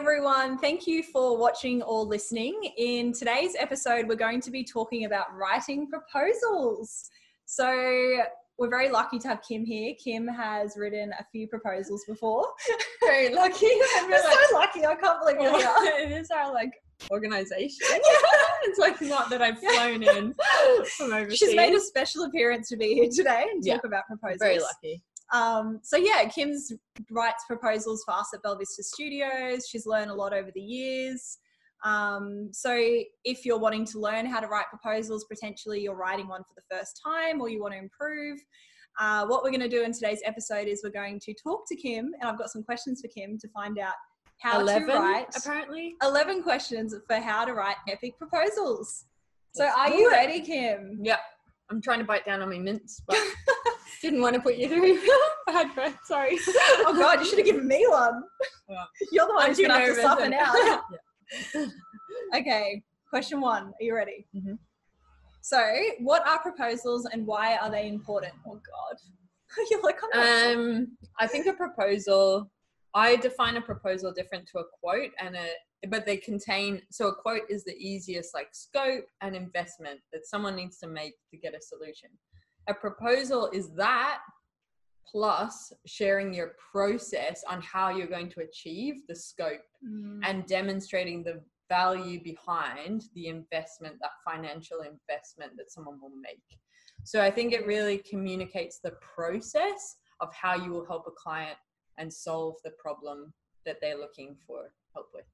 everyone. Thank you for watching or listening. In today's episode, we're going to be talking about writing proposals. So, we're very lucky to have Kim here. Kim has written a few proposals before. Very lucky. I'm so lucky. I can't believe you're here. it is our like organization. it's like not that I've flown in from overseas. She's made a special appearance to be here today and talk Yeah. about proposals. very lucky. Um, so yeah, Kim's writes proposals for us at Belvista Studios. She's learned a lot over the years. Um, so if you're wanting to learn how to write proposals, potentially you're writing one for the first time or you want to improve, uh, what we're going to do in today's episode is we're going to talk to Kim, and I've got some questions for Kim to find out how Eleven to write apparently. 11 questions for how to write epic proposals. So Let's are you it. ready, Kim? Yeah. I'm trying to bite down on my mints, but didn't want to put you through bad breath. Sorry. Oh God, you should have given me one. Well, You're the one I'm who's too going to have to suffer now. Yeah. Okay, question one. Are you ready? Mhm. So, what are proposals and why are they important? Oh God, you're like, I'm not sure. Um, I think a proposal. I define a proposal different to a quote, and a but they contain. So a quote is the easiest, like scope and investment that someone needs to make to get a solution. A proposal is that plus sharing your process on how you're going to achieve the scope Mm, and demonstrating the value behind the investment, that financial investment that someone will make. So I think it really communicates the process of how you will help a client and solve the problem that they're looking for help with.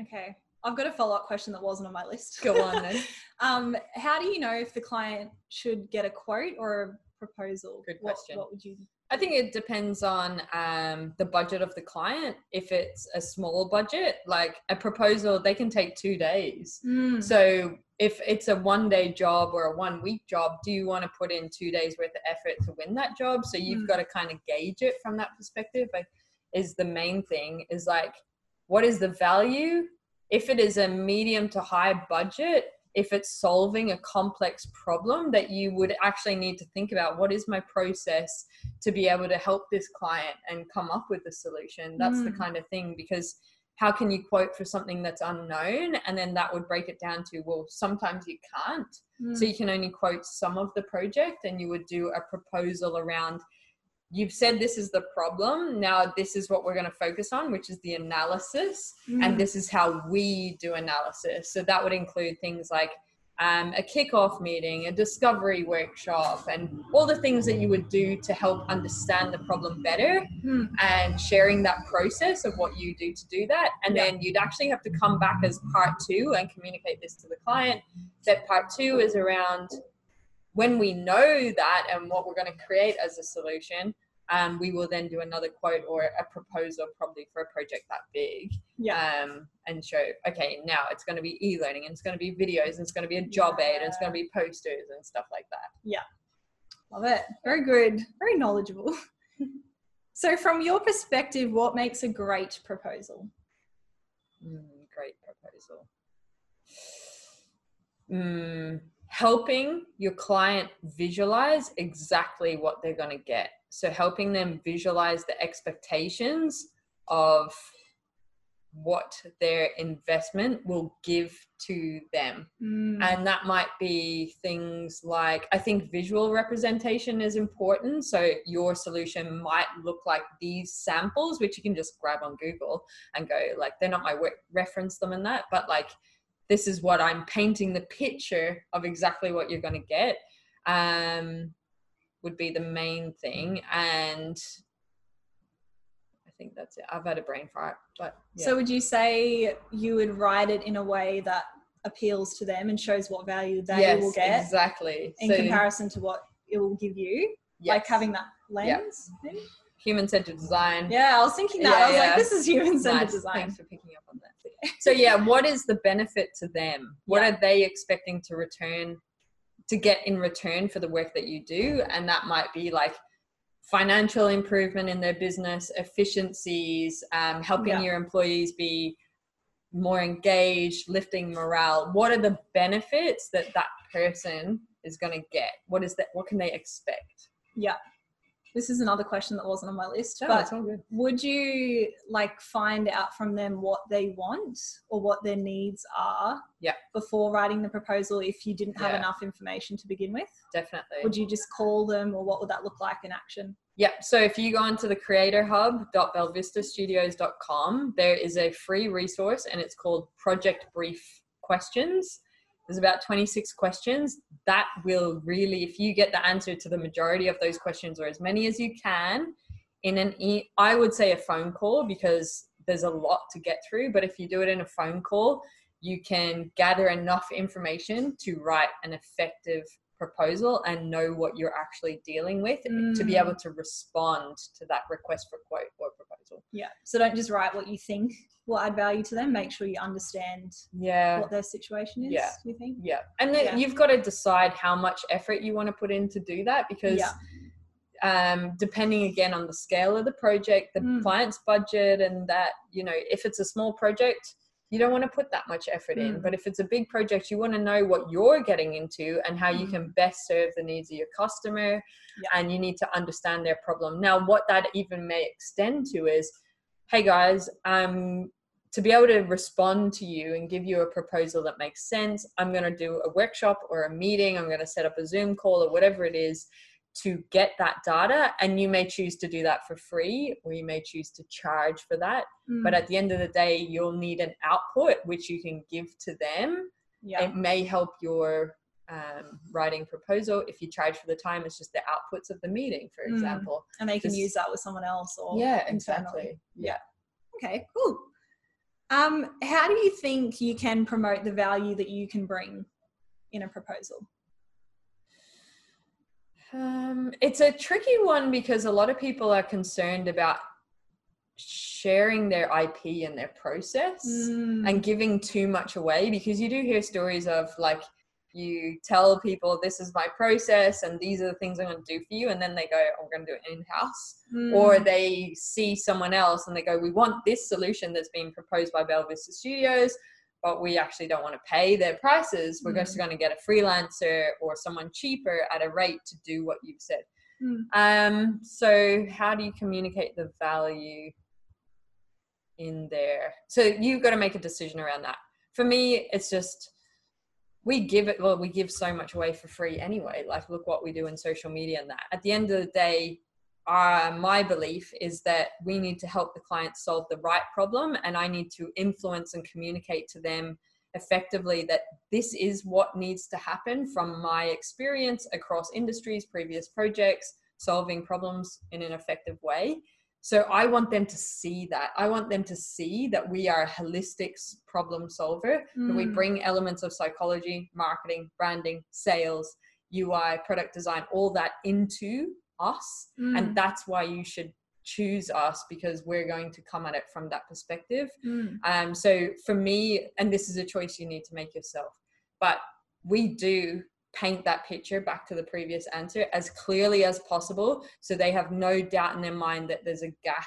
okay, I've got a follow up question that wasn't on my list. Go on then. um, how do you know if the client should get a quote or a proposal? Good What- question. What, would you? I think it depends on um, the budget of the client. If it's a small budget, like a proposal, they can take two days. Mm, So if it's a one day job or a one week job, do you want to put in two days worth of effort to win that job? So you've Mm. got to kind of gauge it from that perspective. Like, is the main thing is like, what is the value? If it is a medium to high budget, if it's solving a complex problem that you would actually need to think about, what is my process to be able to help this client and come up with a solution? That's the Mm. kind of thing because how can you quote for something that's unknown and then that would break it down to well sometimes you can't mm, so you can only quote some of the project and you would do a proposal around you've said this is the problem now this is what we're going to focus on which is the analysis mm, and this is how we do analysis so that would include things like um, a kickoff meeting, a discovery workshop, and all the things that you would do to help understand the problem better mm, and sharing that process of what you do to do that. And Yeah. then you'd actually have to come back as part two and communicate this to the client. That part two is around when we know that and what we're going to create as a solution. Um, we will then do another quote or a proposal, probably for a project that big, yeah. um, and show, okay, now it's going to be e learning and it's going to be videos and it's going to be a job aid and it's going to be posters and stuff like that. Yeah. Love it. Very good. Very knowledgeable. so, from your perspective, what makes a great proposal? Mm, great proposal. Mm, helping your client visualize exactly what they're going to get. So, helping them visualize the expectations of what their investment will give to them. Mm, And that might be things like I think visual representation is important. So your solution might look like these samples, which you can just grab on Google and go, like, they're not my work, reference them in that, but like, this is what I'm painting the picture of exactly what you're going to get. Um, would be the main thing. And I think that's it. I've had a brain fart, but yeah. So, would you say you would write it in a way that appeals to them and shows what value they yes, will get exactly. in So, comparison to what it will give you? Like having that lens? maybe? human-centered design. Yeah, I was thinking that. Yeah, I was yeah. like, this is human centered Nice. design. Thanks for picking up. So yeah, what is the benefit to them? What Yeah. are they expecting to return to get in return for the work that you do? And that might be like financial improvement in their business, efficiencies, um, helping Yeah. your employees be more engaged, lifting morale. What are the benefits that that person is going to get? What is that? What can they expect? Yeah. This is another question that wasn't on my list, No, but it's all good. would you like find out from them what they want or what their needs are Yeah. before writing the proposal if you didn't have Yeah. enough information to begin with? Definitely. Would you just call them or what would that look like in action? Yep. So if you go onto the creatorhub.belvistastudios.com, there is a free resource and it's called Project Brief Questions. There's about 26 questions that will really, if you get the answer to the majority of those questions or as many as you can in an, e- I would say a phone call because there's a lot to get through. But if you do it in a phone call, you can gather enough information to write an effective proposal and know what you're actually dealing with to be Mm. able to respond to that request for quote or proposal. Yeah. So don't just write what you think will add value to them. Make sure you understand Yeah. what their situation is. Yeah. You think? Yeah. And then Yeah. you've got to decide how much effort you want to put in to do that because Yeah. um, depending again on the scale of the project, the Mm. client's budget, and that, you know, if it's a small project, you don't want to put that much effort in. Mm. But if it's a big project, you want to know what you're getting into and how you Mm. can best serve the needs of your customer. Yeah. And you need to understand their problem. Now, what that even may extend to is, hey guys, um, to be able to respond to you and give you a proposal that makes sense, I'm going to do a workshop or a meeting. I'm going to set up a Zoom call or whatever it is to get that data. And you may choose to do that for free or you may choose to charge for that. But Mm. at the end of the day, you'll need an output which you can give to them. yeah. It may help your um, writing proposal. If you charge for the time, it's just the outputs of the meeting, for Mm. example. and they can just- use that with someone else or Yeah, internally. exactly. Yeah. Okay, cool. Um, how do you think you can promote the value that you can bring in a proposal? Um, it's a tricky one because a lot of people are concerned about sharing their IP and their process Mm, and giving too much away because you do hear stories of like you tell people this is my process and these are the things I'm going to do for you and then they go I'm going to do it in house or mm, they see someone else and they go we want this solution that's being proposed by Belvista Studios but we actually don't want to pay their prices we're just Mm. going to get a freelancer or someone cheaper at a rate to do what you've said Mm. um so how do you communicate the value in there so you've got to make a decision around that for me it's just we give it well we give so much away for free anyway like look what we do in social media and that at the end of the day uh, my belief is that we need to help the client solve the right problem and i need to influence and communicate to them effectively that this is what needs to happen from my experience across industries previous projects solving problems in an effective way. So i want them to see that. I want them to see that we are a holistic problem solver that we mm, bring elements of psychology, marketing, branding, sales, UI, product design, all that into us. mm, And that's why you should choose us because we're going to come at it from that perspective. mm, Um, so for me, and this is a choice you need to make yourself, but we do paint that picture back to the previous answer as clearly as possible so they have no doubt in their mind that there's a gap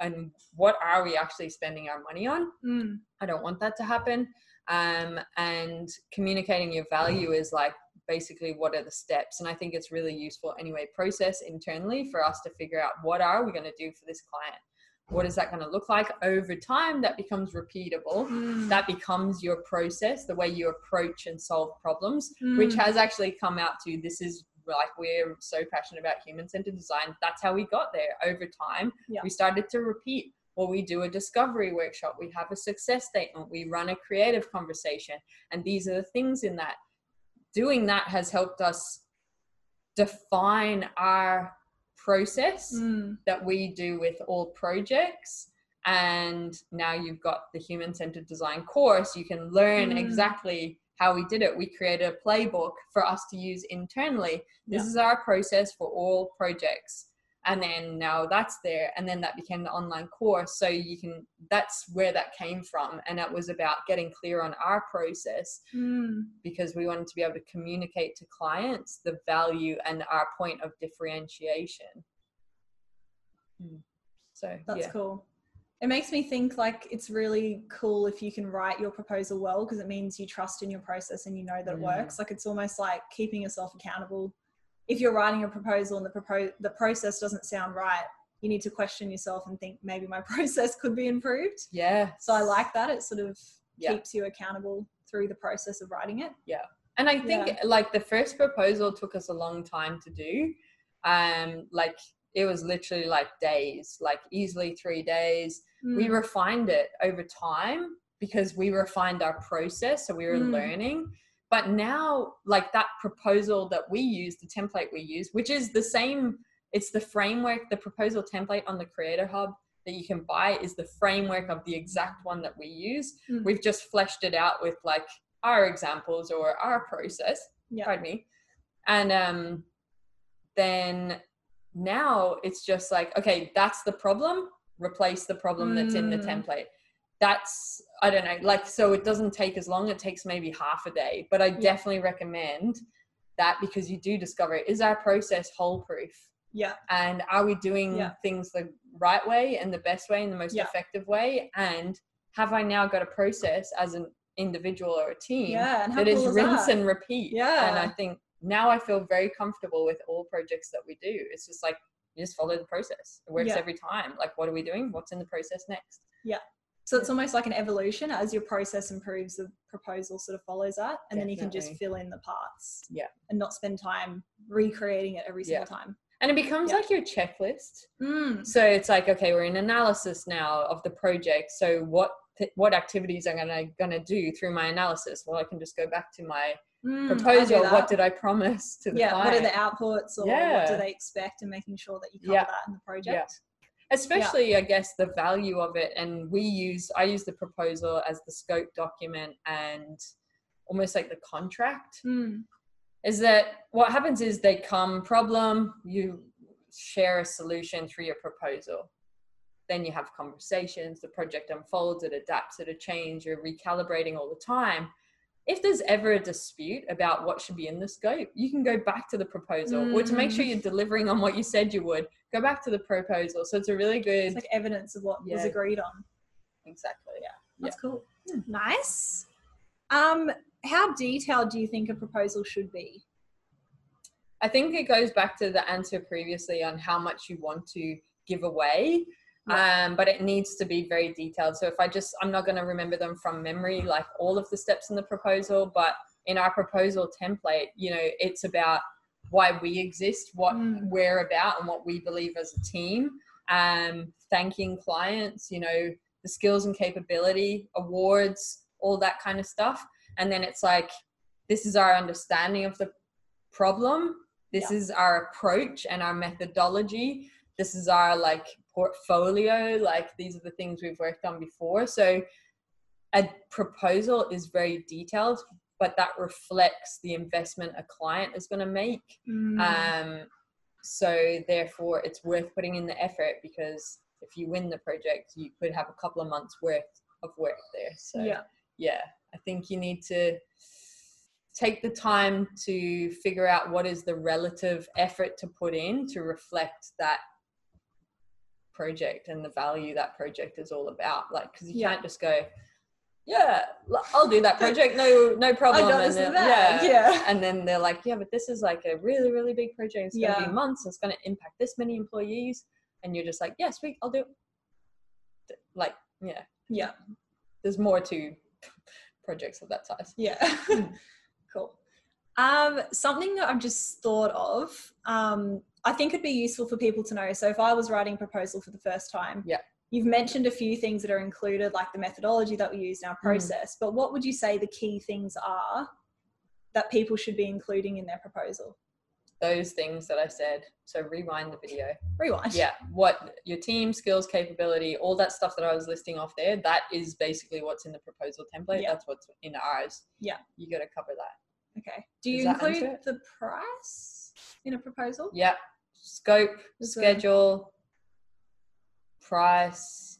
and what are we actually spending our money on mm, I don't want that to happen. Um, and communicating your value is like basically what are the steps. And I think it's really useful anyway, process internally for us to figure out what are we going to do for this client? What is that going to look like over time? That becomes repeatable. mm, That becomes your process, the way you approach and solve problems, which mm, has actually come out to this is like we're so passionate about human centered design. That's how we got there over time. Yeah. We started to repeat well we do a discovery workshop, we have a success statement, we run a creative conversation, and these are the things in that. Doing that has helped us define our process mm, that we do with all projects. And now you've got the human centered design course, you can learn Mm. exactly how we did it. We created a playbook for us to use internally. This Yeah. is our process for all projects and then now that's there and then that became the online course so you can that's where that came from and it was about getting clear on our process mm. because we wanted to be able to communicate to clients the value and our point of differentiation Hmm. so That's yeah cool. It makes me think like it's really cool if you can write your proposal well because it means you trust in your process and you know that it Mm. works. Like it's almost like keeping yourself accountable if you're writing a proposal and the propose the process doesn't sound right, you need to question yourself and think maybe my process could be improved. Yeah. So I like that. It sort of Yeah. keeps you accountable through the process of writing it. Yeah. And I think Yeah. like the first proposal took us a long time to do. Um, like it was literally like days, like easily three days. We Mm. refined it over time because we refined our process, so we were Mm. learning. But now, like that proposal that we use, the template we use, which is the same, it's the framework, the proposal template on the Creator Hub that you can buy is the framework of the exact one that we use. Mm. We've just fleshed it out with like our examples or our process Yeah. pardon me and um then now it's just like okay that's the problem replace the problem that's in the Mm. template that's i don't know like so it doesn't take as long it takes maybe half a day but i definitely recommend that because you do discover is our process hole proof Yeah. and are we doing Yeah. things the right way and the best way and the most Yeah. effective way and have i now got a process as an individual or a team Yeah. That is cool is rinse that? and repeat. Yeah. And I think now I feel very comfortable with all projects that we do. It's just like you just follow the process. It works Yeah. every time. Like what are we doing? What's in the process next? So it's almost like an evolution. As your process improves, the proposal sort of follows that, and then you can just fill in the parts. Yeah. And not spend time recreating it every single Yeah. time. And it becomes Yeah. like your checklist. Mm. So it's like, okay, we're in analysis now of the project. So what what activities am I gonna do through my analysis? Well, I can just go back to my Mm, proposal. What did I promise to the yeah, client? what are the outputs or what do they expect and making sure that you cover Yeah. that in the project. Especially i guess the value of it and we use i use the proposal as the scope document and almost like the contract. Mm. is that what happens is they come problem you share a solution through your proposal. Then you have conversations the project unfolds it adapts it a change you're recalibrating all the time if there's ever a dispute about what should be in the scope you can go back to the proposal or to make sure Mm. you're delivering on what you said you would go back to the proposal so it's a really good It's like evidence of what was agreed on. exactly yeah That's cool. Nice. Um, how detailed do you think a proposal should be? I think it goes back to the answer previously on how much you want to give away. Um, but it needs to be very detailed. So if I just, I'm not going to remember them from memory, like all of the steps in the proposal, but in our proposal template, you know, it's about why we exist, what Mm. we're about, and what we believe as a team. Um, thanking clients, you know, the skills and capability awards, all that kind of stuff. And then it's like, this is our understanding of the problem. This is our approach and our methodology. This is our like portfolio. Like these are the things we've worked on before. So a proposal is very detailed, but that reflects the investment a client is going to make. Mm. Um, so therefore, it's worth putting in the effort because if you win the project, you could have a couple of months worth of work there. So yeah. yeah, I think you need to take the time to figure out what is the relative effort to put in to reflect that project and the value that project is all about. Like, because you Yeah. can't just go, yeah, I'll do that project, no, no problem. and this in the then- bag, yeah. and then they're like, yeah, but this is like a really, really big project. It's gonna Yeah. be months. It's gonna impact this many employees, and you're just like, yeah, we, I'll do. it. Like, yeah, Yeah. there's more to projects of that size. Yeah. Mm. cool. Um, something that I've just thought of, um, I think it'd be useful for people to know. So if I was writing a proposal for the first time, Yeah. you've mentioned a few things that are included, like the methodology that we use in our mm. process. But what would you say the key things are that people should be including in their proposal? Those things that I said. So rewind the video. Rewind. Yeah, what your team skills, capability, all that stuff that I was listing off there. That is basically what's in the proposal template. Yeah. That's what's in ours. Yeah. you got to cover that. Okay. Do you include the price in a proposal? Yeah, scope, schedule, price,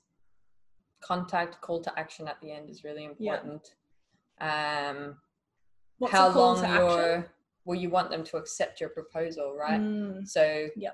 contact, call to action at the end is really Yeah. important. Um, What's how a call long your action? well, you want them to accept your proposal, right? Mm, So yeah,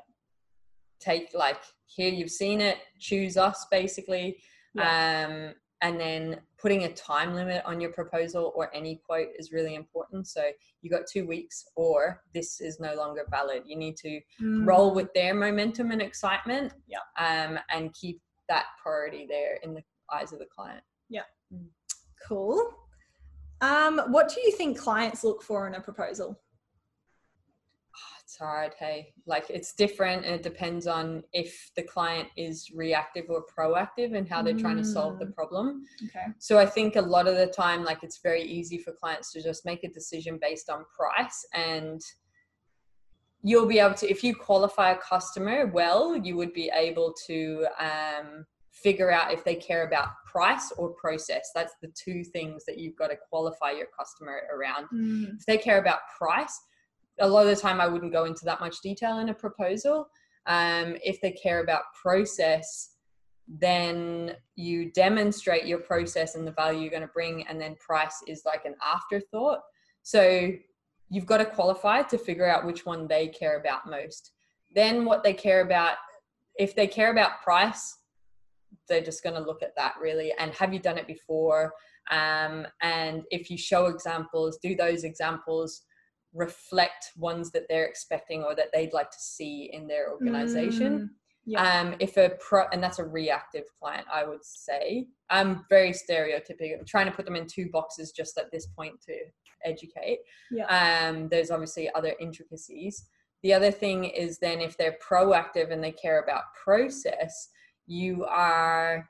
take like here you've seen it, choose us basically. Um and then putting a time limit on your proposal or any quote is really important. So you got two weeks, or this is no longer valid. You need to Mm. roll with their momentum and excitement, Yeah. um, and keep that priority there in the eyes of the client. Yeah. Cool. Um, what do you think clients look for in a proposal? It's hard, hey. Like it's different, and it depends on if the client is reactive or proactive and how they're trying to solve the Mm. problem. Okay. So I think a lot of the time, like it's very easy for clients to just make a decision based on price and you'll be able to if you qualify a customer well you would be able to um, figure out if they care about price or process that's the two things that you've got to qualify your customer around Mm. if they care about price a lot of the time i wouldn't go into that much detail in a proposal. Um, if they care about process then you demonstrate your process and the value you're going to bring and then price is like an afterthought. So you've got to qualify to figure out which one they care about most. Then what they care about if they care about price they're just going to look at that really and have you done it before? Um, and if you show examples do those examples reflect ones that they're expecting or that they'd like to see in their organization Mm. Yeah. um, if a pro and that's a reactive client i would say i'm very stereotypical I'm trying to put them in two boxes just at this point to educate Yeah. um, there's obviously other intricacies the other thing is then if they're proactive and they care about process you are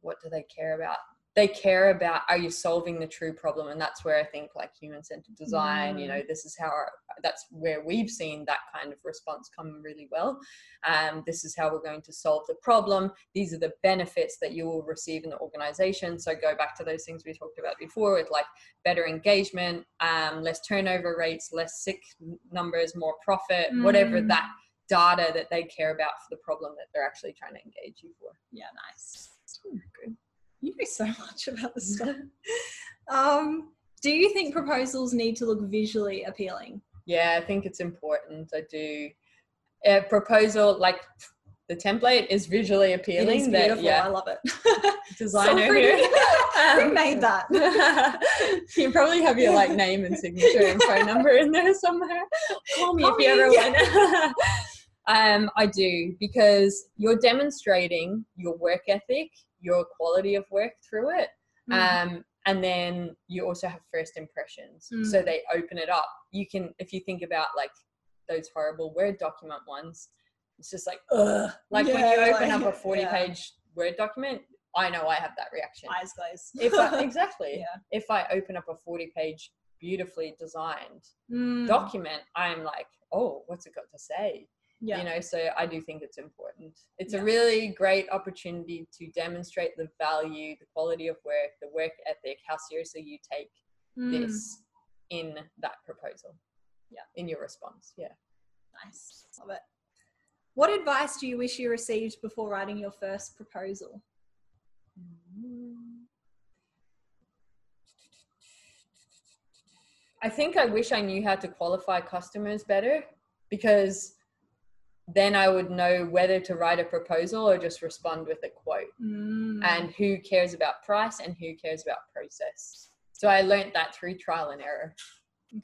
what do they care about they care about are you solving the true problem? And that's where i think like human centered design you know this is how our, that's where we've seen that kind of response come really well. Um, this is how we're going to solve the problem. These are the benefits that you will receive in the organization. So go back to those things we talked about before with like better engagement um, less turnover rates less sick numbers more profit whatever Mm. that data that they care about for the problem that they're actually trying to engage you for. Yeah, nice. good You know so much about this stuff. Um, do you think proposals need to look visually appealing? Yeah, I think it's important. I do. A proposal like the template is visually It appealing. is that- beautiful. yeah, I love it. designer pretty. here. Who Um, made that? you probably have your like name and signature and phone number in there somewhere. Call me Call if you ever me. want. Um, I do because you're demonstrating your work ethic, your quality of work through it. Mm. um, and then you also have first impressions so Mm. they open it up you can if you think about like those horrible word document ones it's just like ugh like when you open like- up a 40 yeah. page word document i know i have that reaction Eyes glazed. if I, exactly Yeah. if i open up a 40 page beautifully designed Mm, document i'm like oh what's it got to say yeah. you know so i do think it's important it's Yeah. a really great opportunity to demonstrate the value the quality of work the work ethic how seriously you take Mm, this in that proposal Yeah. in your response yeah Nice. Love it. What advice do you wish you received before writing your first proposal? i think i wish i knew how to qualify customers better because then i would know whether to write a proposal or just respond with a quote Mm, and who cares about price and who cares about process so i learned that through trial and error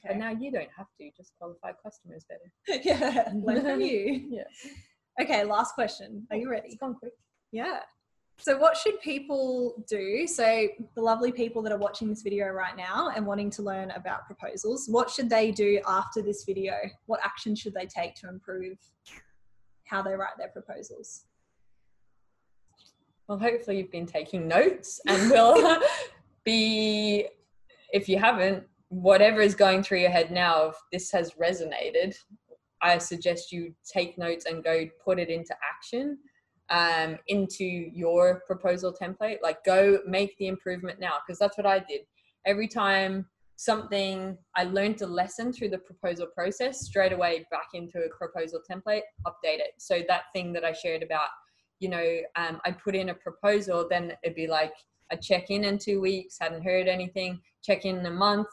but okay. now you don't have to just qualify customers better yeah, learn from you. yeah Okay, last question. Are you ready? it's gone quick Yeah. So, what should people do? So, the lovely people that are watching this video right now and wanting to learn about proposals, what should they do after this video? What action should they take to improve how they write their proposals? Well, hopefully you've been taking notes and will be, if you haven't, whatever is going through your head now, if this has resonated, I suggest you take notes and go put it into action um, into your proposal template. Like go make the improvement now, because that's what I did. Every time something I learned a lesson through the proposal process, straight away back into a proposal template, update it. So that thing that I shared about you know, um, I put in a proposal, then it'd be like I check in in two weeks, hadn't heard anything, check in in a month,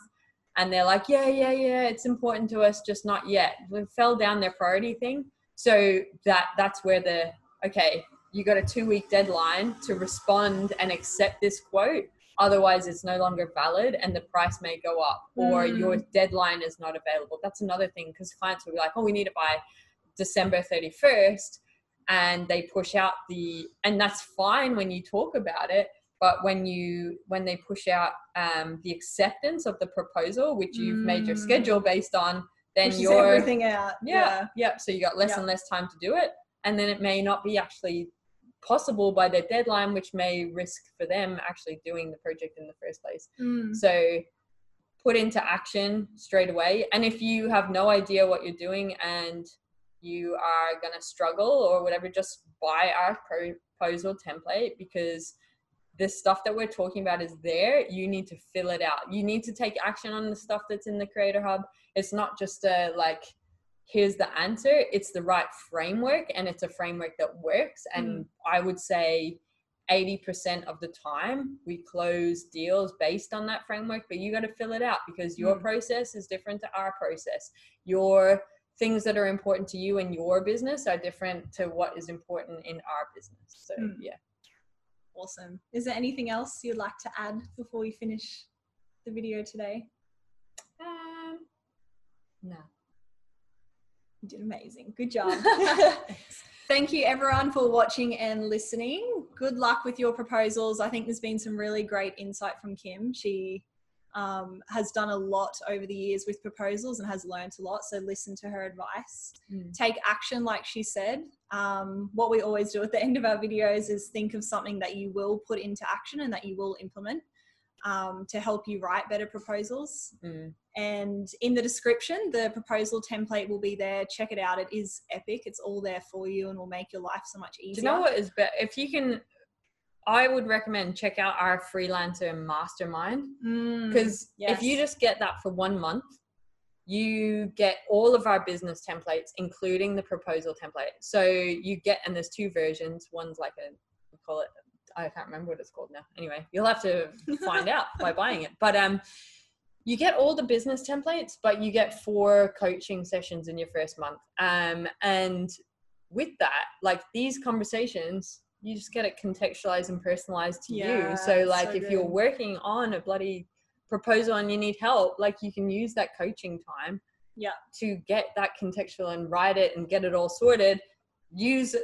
and they're like, yeah, yeah, yeah, it's important to us, just not yet. We fell down their priority thing, so that that's where the okay, you got a two week deadline to respond and accept this quote. Otherwise, it's no longer valid and the price may go up, or Mm. your deadline is not available. That's another thing because clients will be like, oh, we need it by December 31st. And they push out the, and that's fine when you talk about it. But when you when they push out um, the acceptance of the proposal, which you've made your Mm. schedule based on, then Pushes you're everything out. yeah, yeah. So you got less and less time to do it, and then it may not be actually possible by their deadline, which may risk for them actually doing the project in the first place. Mm. So put into action straight away. And if you have no idea what you're doing and you are going to struggle or whatever, just buy our proposal template because the stuff that we're talking about is there. You need to fill it out. You need to take action on the stuff that's in the Creator Hub. It's not just a like, here's the answer. It's the right framework and it's a framework that works. And I would say 80% of the time we close deals based on that framework but you got to fill it out because your Mm. process is different to our process your things that are important to you and your business are different to what is important in our business so Mm. yeah Awesome. Is there anything else you'd like to add before we finish the video today? um, no You did amazing. Good job. Thank you everyone for watching and listening. Good luck with your proposals. I think there's been some really great insight from Kim. She um, has done a lot over the years with proposals and has learned a lot. So listen to her advice. Mm. Take action, like she said. Um, what we always do at the end of our videos is think of something that you will put into action and that you will implement um, to help you write better proposals. Mm. And in the description, the proposal template will be there. Check it out. It is epic. It's all there for you and will make your life so much easier. do you know what is better if you can i would recommend check out our freelancer mastermind Mm, because if you just get that for one month you get all of our business templates including the proposal template so you get and there's two versions one's like a call it i can't remember what it's called now. Anyway you'll have to find out by buying it. But um you get all the business templates but you get four coaching sessions in your first month. Um and with that like these conversations you just get it contextualized and personalized to Yeah, you so like so if you're working on a bloody proposal and you need help like you can use that coaching time Yeah. to get that contextual and write it and get it all sorted. Use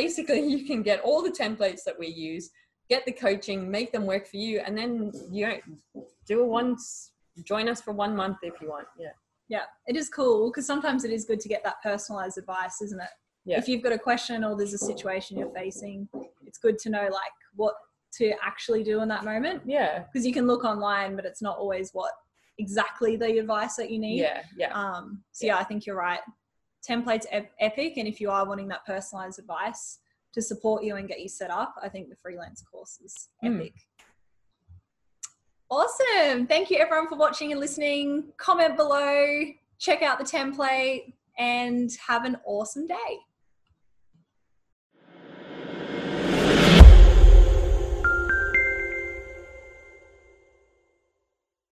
basically you can get all the templates that we use get the coaching make them work for you and then you know do a once join us for one month if you want yeah yeah, it is cool because sometimes it is good to get that personalized advice, isn't it? Yeah. If you've got a question or there's a situation you're facing, it's good to know like what to actually do in that moment yeah because you can look online, but it's not always what exactly the advice that you need. yeah yeah Um, so yeah, I think you're right. Templates ep- epic, and if you are wanting that personalized advice to support you and get you set up, I think the freelance course is Mm. epic. Awesome! Thank you everyone for watching and listening. Comment below, check out the template, and have an awesome day.